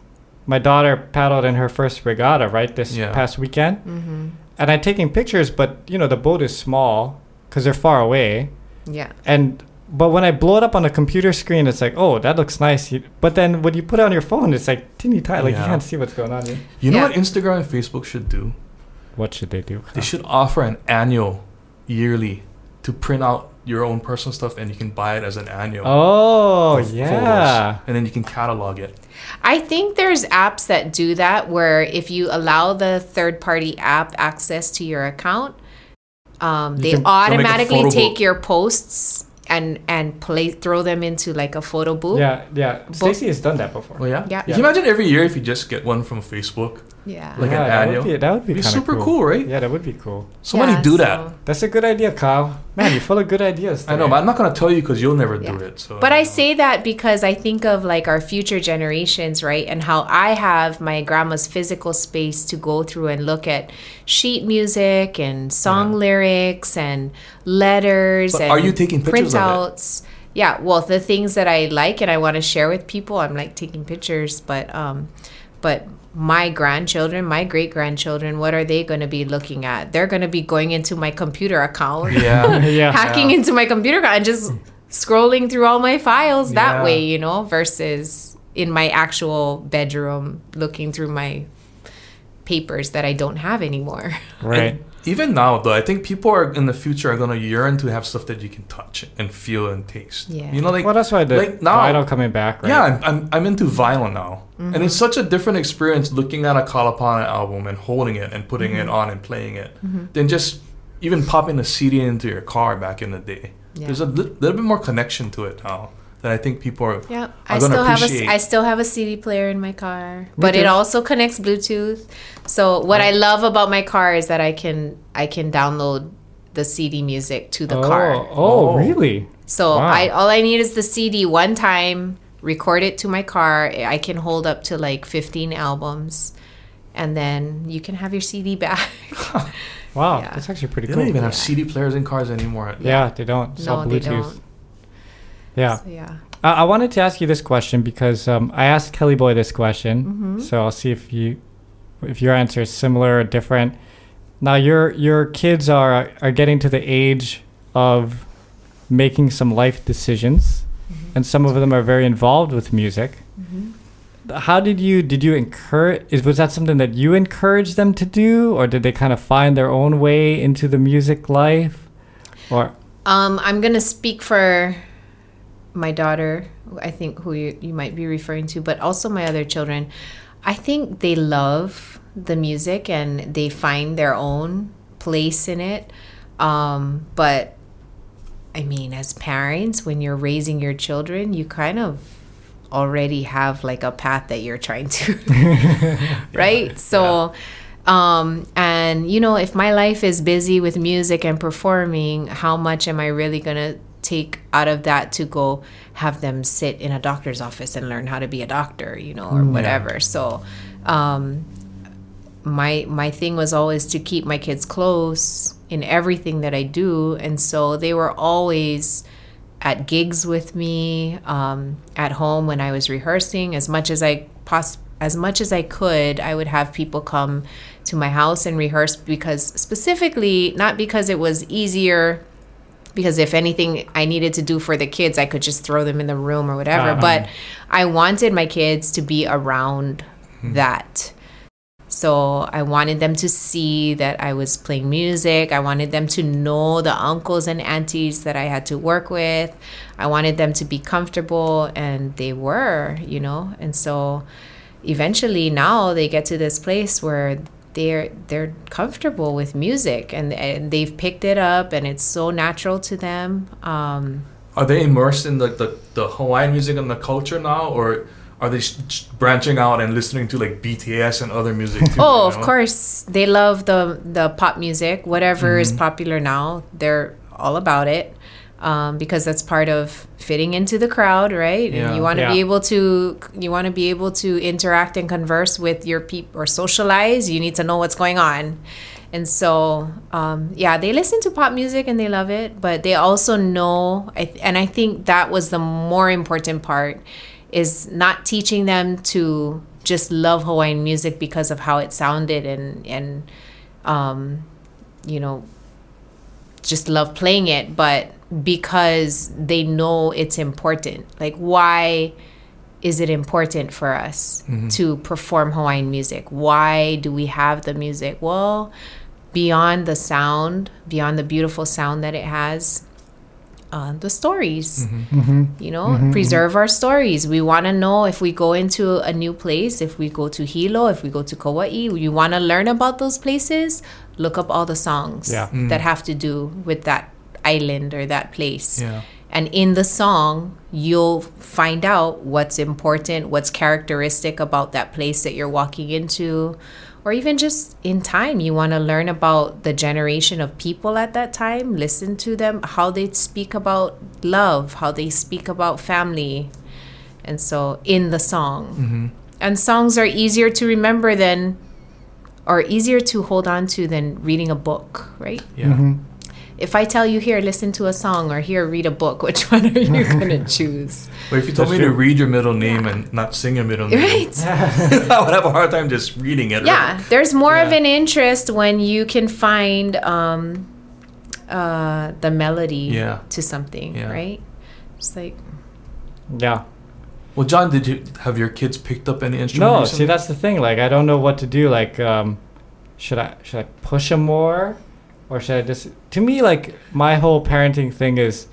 my daughter paddled in her first regatta right this Yeah. past weekend, Mm-hmm. and I'm taking pictures, but you know the boat is small because they're far away, yeah, and but when I blow it up on a computer screen, it's like oh that looks nice, You- but then when you put it on your phone, it's like teeny tiny, like you can't see what's going on. Here. You know Yeah. what Instagram and Facebook should do? What should they do? They should offer an annual, yearly, to print out your own personal stuff, and you can buy it as an annual. Oh yeah. photos, and then you can catalog it. I think there's apps that do that where if you allow the third party app access to your account, um, they can- They'll make a automatically take book. your posts and and play throw them into like a photo booth. Yeah, yeah. Stacy has done that before. Well, yeah. Yeah. Can you imagine every year if you just get one from Facebook? Yeah. Like an yeah, that annual? would be, that would be, Be super cool, right? Yeah, that would be cool. Somebody Yeah, do so- that. That's a good idea, Kyle. Man, you're full of good ideas. I know, today. but I'm not gonna tell you because you'll never do it. So. But I say that because I think of like our future generations, right? And how I have my grandma's physical space to go through and look at sheet music and song Yeah. lyrics and letters But and are you taking pictures of it? printouts. Yeah, well, the things that I like and I want to share with people, I'm like taking pictures, but um but my grandchildren, my great grandchildren, what are they going to be looking at? They're going to be going into my computer account yeah. *laughs* yeah. hacking Yeah. into my computer account and just scrolling through all my files that Yeah. way, you know, versus in my actual bedroom looking through my papers that I don't have anymore. *laughs* Right. And even now, though, I think people are in the future are gonna yearn to have stuff that you can touch and feel and taste. Yeah. You know, like well, that's why the like now- vinyl coming back, right? Yeah, I'm, I'm, I'm into vinyl now. Mm-hmm. And it's such a different experience looking at a Kalapana album and holding it and putting Mm-hmm. it on and playing it than just even popping a CD into your car back in the day. Yeah. There's a li- little bit more connection to it now that I think people are. Yeah, I'm gonna still have a I still have a CD player in my car, but it also connects Bluetooth. So what I love about my car is that I can I can download the CD music to the oh, car. Oh, Oh. really? So Wow. I all I need is the CD one time, record it to my car. I can hold up to like 15 albums and then you can have your CD back. *laughs* Wow, *laughs* Yeah. that's actually pretty They cool. don't even have Yeah. CD players in cars anymore. yeah, they don't. It's all no, they Bluetooth. don't. Yeah. So, yeah. I, I wanted to ask you this question because um, I asked Kelly Boy this question, Mm-hmm. so I'll see if you, if your answer is similar or different. Now your your kids are are getting to the age of making some life decisions, Mm-hmm. and some of them are very involved with music. How did you did you encourage? Is was that something that you encouraged them to do, or did they kind of find their own way into the music life, or Um, I'm gonna speak for my daughter. I think who you, you might be referring to, but also my other children. I think they love the music and they find their own place in it. Um, but I mean, as parents, when you're raising your children, you kind of already have like a path that you're trying to *laughs* *laughs* right so Um, and you know, if my life is busy with music and performing, how much am I really gonna take out of that to go have them sit in a doctor's office and learn how to be a doctor, you know, or whatever. So, um, my my thing was always to keep my kids close in everything that I do, and so they were always at gigs with me um, at home when I was rehearsing as much as I poss- as much as I could. I would have people come to my house and rehearse because specifically not because it was easier because if anything I needed to do for the kids, I could just throw them in the room or whatever. Uh-huh. But I wanted my kids to be around that. So I wanted them to see that I was playing music. I wanted them to know the uncles and aunties that I had to work with. I wanted them to be comfortable, and they were, you know. And so eventually now they get to this place where they're they're comfortable with music and, and they've picked it up and it's so natural to them. Um, Are they immersed in the, the, the Hawaiian music and the culture now, or are they sh- branching out and listening to like BTS and other music too? Oh, you of course. They love the the pop music. Whatever is popular now, they're all about it. Um, because that's part of fitting into the crowd, right? Yeah. And you want to Yeah. be able to you want to be able to interact and converse with your people or socialize. You need to know what's going on. And so, um, yeah, they listen to pop music and they love it, but they also know, and I think that was the more important part, is not teaching them to just love Hawaiian music because of how it sounded and and um, you know just love playing it, but because they know it's important. Like why is it important for us mm-hmm. to perform Hawaiian music? Why do we have the music? Well, beyond the sound, beyond the beautiful sound that it has, uh, the stories. Mm-hmm. Mm-hmm. You know, preserve our stories. We want to know if we go into a new place, if we go to Hilo, if we go to Kauai, you want to learn about those places, look up all the songs Yeah. that mm. have to do with that island or that place. Yeah. And in the song, you'll find out what's important, what's characteristic about that place that you're walking into, or even just in time. You want to learn about the generation of people at that time, listen to them, how they speak about love, how they speak about family. And so in the song. Mm-hmm. And songs are easier to remember than, or easier to hold on to than reading a book, right? Yeah. Mm-hmm. If I tell you here, listen to a song or here, read a book, *laughs* which one are you *laughs* gonna choose? But if you told That's me to read your middle name and not sing your middle name, Right? *laughs* I would have a hard time just reading it. Yeah, there's more of an interest when you can find um, uh, the melody Yeah. to something, Yeah. right? It's like Yeah. Well, John, did you have your kids picked up any instrument? No, recently? see that's the thing. Like I don't know what to do. Like, um, should I should I push them more, or should I just? To me, like my whole parenting thing is,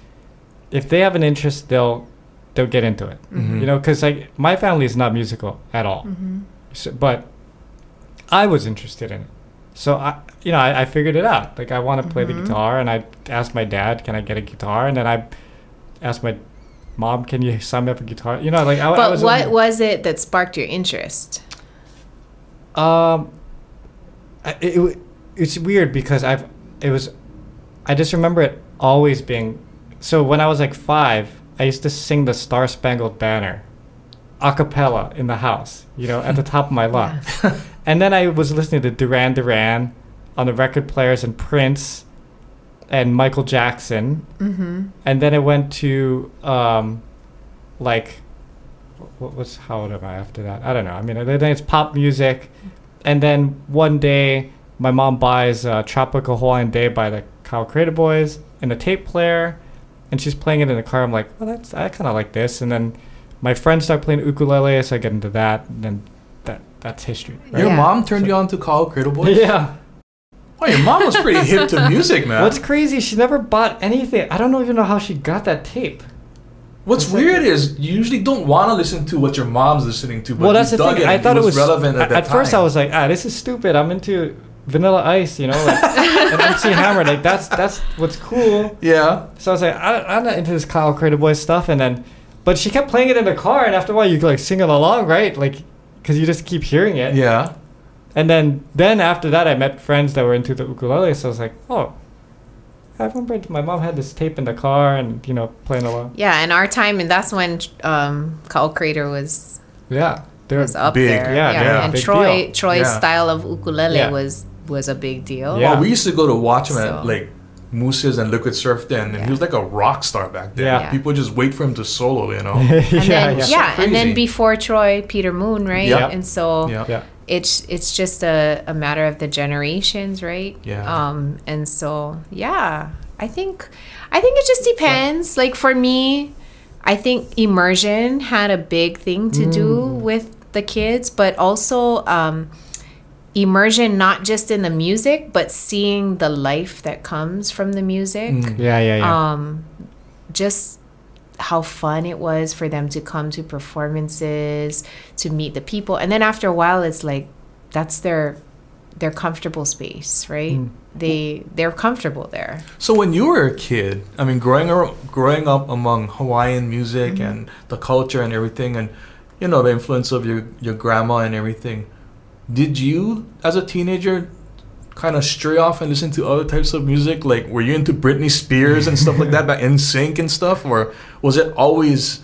if they have an interest, they'll they'll get into it. Mhm. You know, because like my family is not musical at all, so, but I was interested in it. So I, you know, I, I figured it out. Like I want to play the guitar, and I asked my dad, "Can I get a guitar?" And then I asked my mom, "Can you sign me up a guitar?" You know, like I, I but was what only- was it that sparked your interest? Um, it, it, it's weird because I've it was, I just remember it always being. So when I was like five, I used to sing the Star Spangled Banner, a cappella in the house. You know, at the top of my *laughs* lungs. and then I was listening to Duran Duran on the record players and Prince, and Michael Jackson. Mm-hmm. And then it went to um, like what was how old am I after that? I don't know. I mean, then it's pop music, and then one day my mom buys uh, "Tropical Hawaiian Day" by the Ka'au Crater Boys and a tape player, and she's playing it in the car. I'm like, well, that's I kind of like this. And then my friends start playing ukulele, so I get into that, and then that that's history. Your Yeah. mom turned you on to Ka'au Crater Boys? Yeah. Oh, your mom was pretty hip to music, man. What's crazy? She never bought anything. I don't even know how she got that tape. What's weird is you usually don't want to listen to what your mom's listening to, but well, that's you the dug thing. it I thought it was, relevant at, at, that at first. I was like, ah, this is stupid. I'm into Vanilla Ice, you know, like and *laughs* MC Hammer. Like that's that's what's cool. yeah. So I was like, I, I'm not into this Ka'au Crater Boy stuff. And then, but she kept playing it in the car, and after a while, you could like sing it along, right? Like, because you just keep hearing it. Yeah. and then then after that, I met friends that were into the ukulele. So I was like, oh, I remember my mom had this tape in the car, and you know, playing along. Yeah, and our time, and that's when um, Ka'au Crater was Yeah, they was up Big. there. Yeah, yeah, and big Troy deal. Troy's Yeah. style of ukulele Yeah. was was a big deal. Yeah. Well, we used to go to watch him So- at like Moose's and Liquid Surf then, and Yeah. he was like a rock star back then. Yeah. People just wait for him to solo, you know. *laughs* And yeah, then, yeah, yeah, and then before Troy, Peter Moon, right? Yeah. And so yeah. yeah. it's it's just a, a matter of the generations, right? Yeah. Um, and so yeah, I think I think it just depends. Like for me, I think immersion had a big thing to do Mm. with the kids, but also um, immersion not just in the music, but seeing the life that comes from the music Mm. Yeah, yeah, yeah. um, just how fun it was for them to come to performances, to meet the people, and then after a while, it's like that's their their comfortable space, right? Mm. They they're comfortable there. So when you were a kid, I mean, growing ar- growing up among Hawaiian music Mm-hmm. and the culture and everything, and you know the influence of your your grandma and everything, did you as a teenager kind of stray off and listen to other types of music? Like, were you into Britney Spears and stuff like that, back in *laughs* sync and stuff, or was it always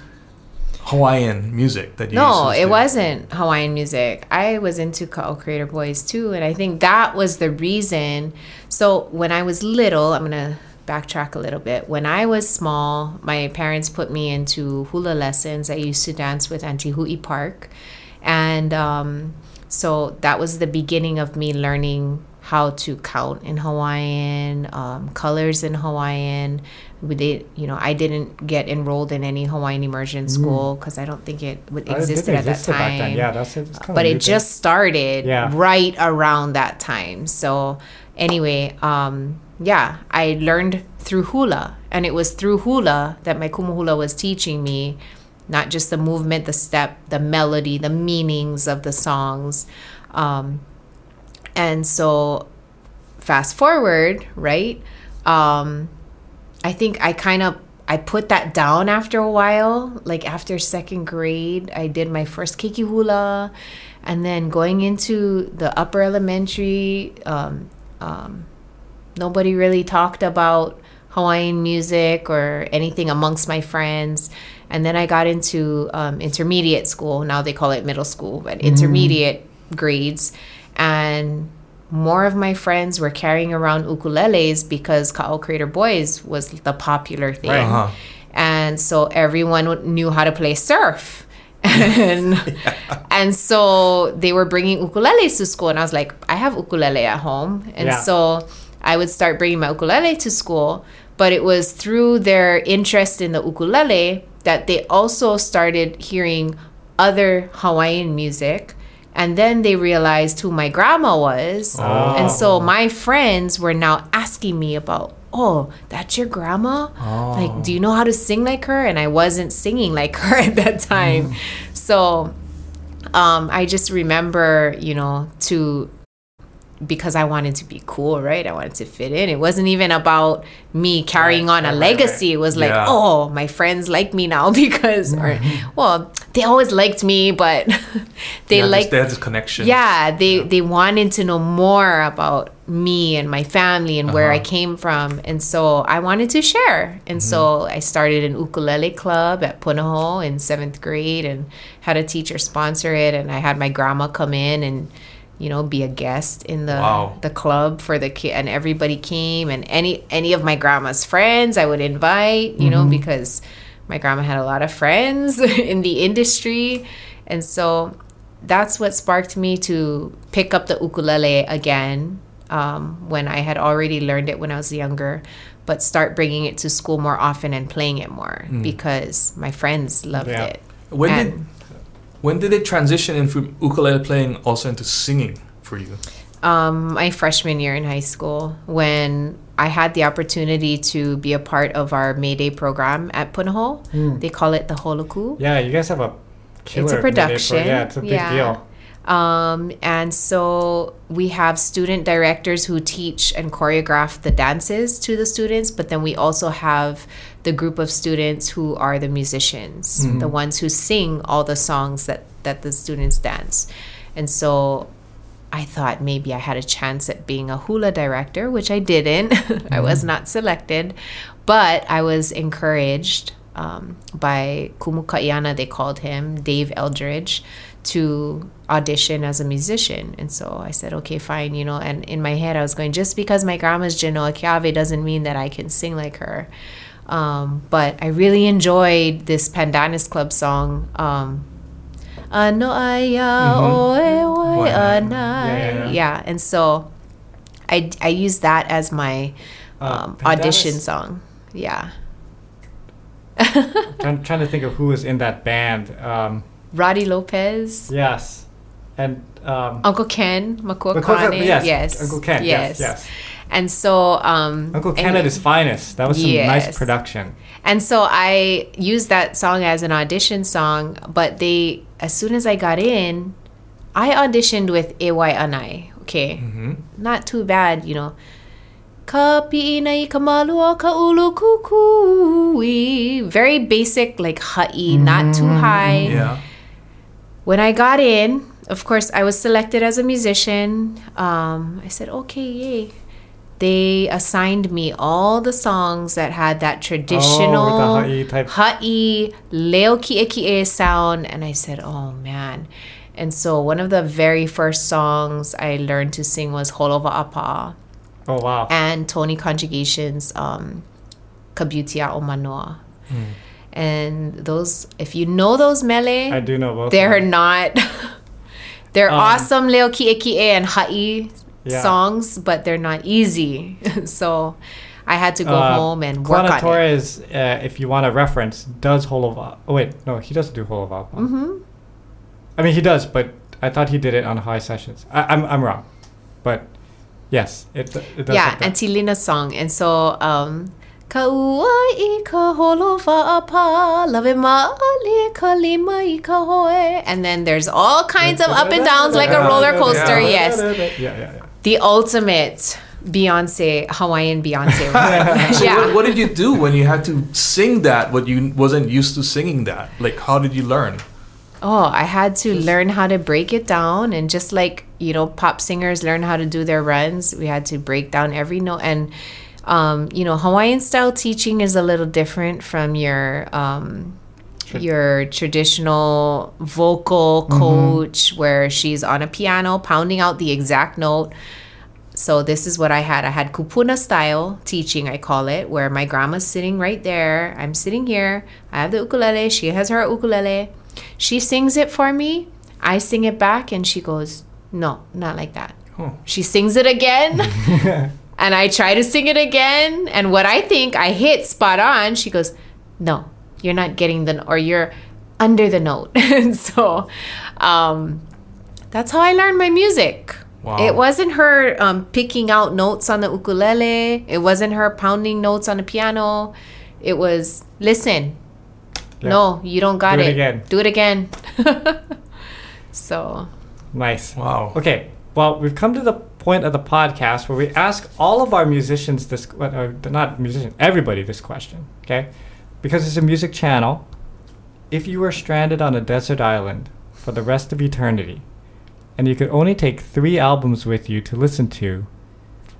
Hawaiian music that you? No, used to it to? wasn't Hawaiian music. I was into Ka'au Crater Boys too, and I think that was the reason. So when I was little, I'm gonna backtrack a little bit. When I was small, my parents put me into hula lessons. I used to dance with Auntie Hui Park, and um, so that was the beginning of me learning how to count in Hawaiian, um, colors in Hawaiian. We did, you know, I didn't get enrolled in any Hawaiian immersion school because I don't think it would it existed at that back time. then. Yeah, that's kinda but it just started Yeah. right around that time. So anyway, um, yeah, I learned through hula, and it was through hula that my kumu hula was teaching me not just the movement, the step, the melody, the meanings of the songs. Um, and so fast forward, right? Um, I think I kind of I put that down after a while. Like after second grade, I did my first keiki hula, and then going into the upper elementary, um, um, nobody really talked about Hawaiian music or anything amongst my friends. And then I got into um, intermediate school. Now they call it middle school, but intermediate grades. And more of my friends were carrying around ukuleles because Ka'au Crater Boys was the popular thing. Right. Uh-huh. And so everyone knew how to play surf. *laughs* And *laughs* and so they were bringing ukuleles to school and I was like, I have ukulele at home. And Yeah. so I would start bringing my ukulele to school, but it was through their interest in the ukulele that they also started hearing other Hawaiian music. And then they realized who my grandma was. Oh. And so my friends were now asking me about, oh, that's your grandma? Like, do you know how to sing like her? And I wasn't singing like *laughs* her at that time. So um, I just remember, you know, to because I wanted to be cool, right? I wanted to fit in. It wasn't even about me carrying Right, on a right, right, legacy. It was like, Yeah. oh, my friends like me now *laughs* because, or, well, they always liked me, but *laughs* they Yeah, liked they had this connection. yeah they they wanted to know more about me and my family and where i Uh-huh. came from and so i wanted to share and so i started an ukulele club at Punahou in seventh grade and had a teacher sponsor it and i had my grandma come in and you know be a guest in the Wow. the club for the kid and everybody came and any any of my grandma's friends i would invite you know because my grandma had a lot of friends *laughs* in the industry and so that's what sparked me to pick up the ukulele again um, when I had already learned it when I was younger, but start bringing it to school more often and playing it more because my friends loved Yeah. it. When did And- when did it transition in from ukulele playing also into singing for you? um, my freshman year in high school when I had the opportunity to be a part of our May Day program at Punahou. Mm. They call it the Holoku. Yeah, you guys have a killer. it's a Mayday pro- production. Yeah, it's a big Yeah. deal. Um, and so we have student directors who teach and choreograph the dances to the students, but then we also have the group of students who are the musicians, Mhm. the ones who sing all the songs that, that the students dance. And so I thought maybe I had a chance at being a hula director, which I didn't. *laughs* I was not selected, but I was encouraged um, by Kumukaiana, they called him, Dave Eldridge, to audition as a musician. And so I said, okay, fine, you know. And in my head, I was going, just because my grandma's Genoa Keawe doesn't mean that I can sing like her. Um, but I really enjoyed this Pandanus Club song. Um, ano aya oe oe Why not? anai. Yeah, yeah, and so I, I used that as my Uh, um, Pandanus- audition song. Yeah. *laughs* I'm trying to think of who was in that band. Um, Roddy Lopez, yes, and um, Uncle Ken, Makua Kane. yes, yes. Uncle Ken. Yes, yes. And so, um, Uncle Ken at his finest. That was some nice production. And so I used that song as an audition song, but they, as soon as I got in, I auditioned with AY Anai. Okay. Mm-hmm. Not too bad, you know. Ka pi'inai ka malua ka ulu kukui. Very basic, like ha'i, not too high. Yeah. When I got in, of course, I was selected as a musician. Um, I said, okay, yay. They assigned me all the songs that had that traditional Oh, ha'i type- ha'i, leo ki'e ki'e sound. And I said, oh man. And so one of the very first songs I learned to sing was Holova Apa Oh wow. and Tony Conjugacion's um, Kabutia o Manoa. And those, if you know those mele, I do know both. they're them. not. *laughs* they're Um, awesome Leo Kie and Ha'i Yeah. songs, but they're not easy. *laughs* so I had to go Uh, home and work Kuana on it. Torres, uh, if you want a reference, does Holova. Oh wait, no, he doesn't do Holova. hmm I mean, he does, but I thought he did it on high sessions. I, I'm I'm wrong, but yes, it, it does. Yeah, have that. and Tilina's song. And so, um, Ka uai ka holova apa, lave maali ka lima i ka hoe. And then there's all kinds of up and downs like a roller coaster. Yes. Yeah, yeah, yeah. The ultimate Beyonce, Hawaiian Beyonce. *laughs* So yeah. what, what did you do when you had to sing that? What you wasn't used to singing that? Like, how did you learn? Oh, I had to learn how to break it down. And just like, you know, pop singers learn how to do their runs, we had to break down every note. And, um, you know, Hawaiian style teaching is a little different from your. Um, your traditional vocal coach where she's on a piano pounding out the exact note so this is what I had. I had kupuna style teaching, I call it, where my grandma's sitting right there. I'm sitting here. I have the ukulele. She has her ukulele. She sings it for me. I sing it back, and she goes, "No, not like that." Oh. She sings it again, *laughs* *laughs* and I try to sing it again. And what I think I hit spot on, she goes, "No, you're not getting the, or you're under the note." *laughs* and so, um, that's how I learned my music. Wow. It wasn't her um, picking out notes on the ukulele. It wasn't her pounding notes on the piano. It was listen. Yeah. No, you don't got Do it it. again. Do it again. *laughs* so Nice. Wow. Okay. Well, we've come to the point of the podcast where we ask all of our musicians this, uh, uh, not musicians, everybody this question. Okay, because it's a music channel. If you were stranded on a desert island for the rest of eternity, and you could only take three albums with you to listen to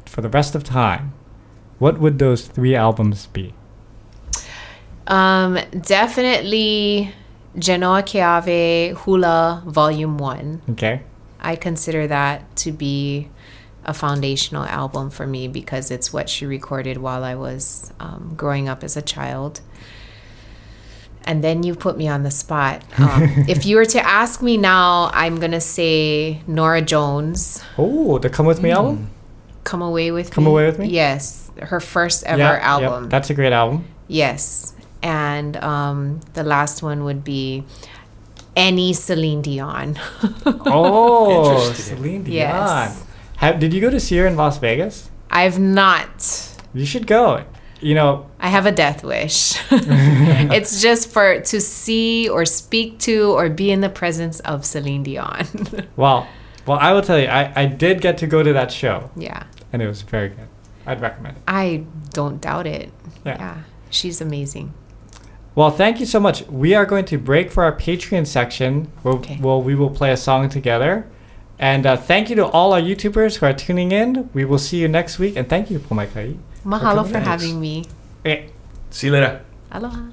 for the rest of time, what would those three albums be? um, definitely Genoa Keawe Hula Volume 1. Okay. I consider that to be a foundational album for me because it's what she recorded while I was um, growing up as a child. And then you put me on the spot. *laughs* Um, if you were to ask me now, I'm going to say Norah Jones, Oh, the Come With Me album. Come Away With Come Me. Come Away With Me? Yes, her first ever Yeah, album. That's a great album. yes. And um, the last one would be any Celine Dion. *laughs* Oh, Interesting. Celine Dion. Yes. Have, did you go to see her in Las Vegas? I've not. You should go. You know, I have a death wish. *laughs* it's just for to see or speak to or be in the presence of Celine Dion. *laughs* well, well, I will tell you, I, I did get to go to that show, yeah. and it was very good. I'd recommend it. I don't doubt it. Yeah. Yeah. She's amazing. Well, thank you so much. We are going to break for our Patreon section, where Okay. well, we will play a song together, And uh, thank you to all our YouTubers who are tuning in. We will see you next week. And thank you, Pomaikai. Mahalo Okay, for having me. Okay. See you later. Aloha.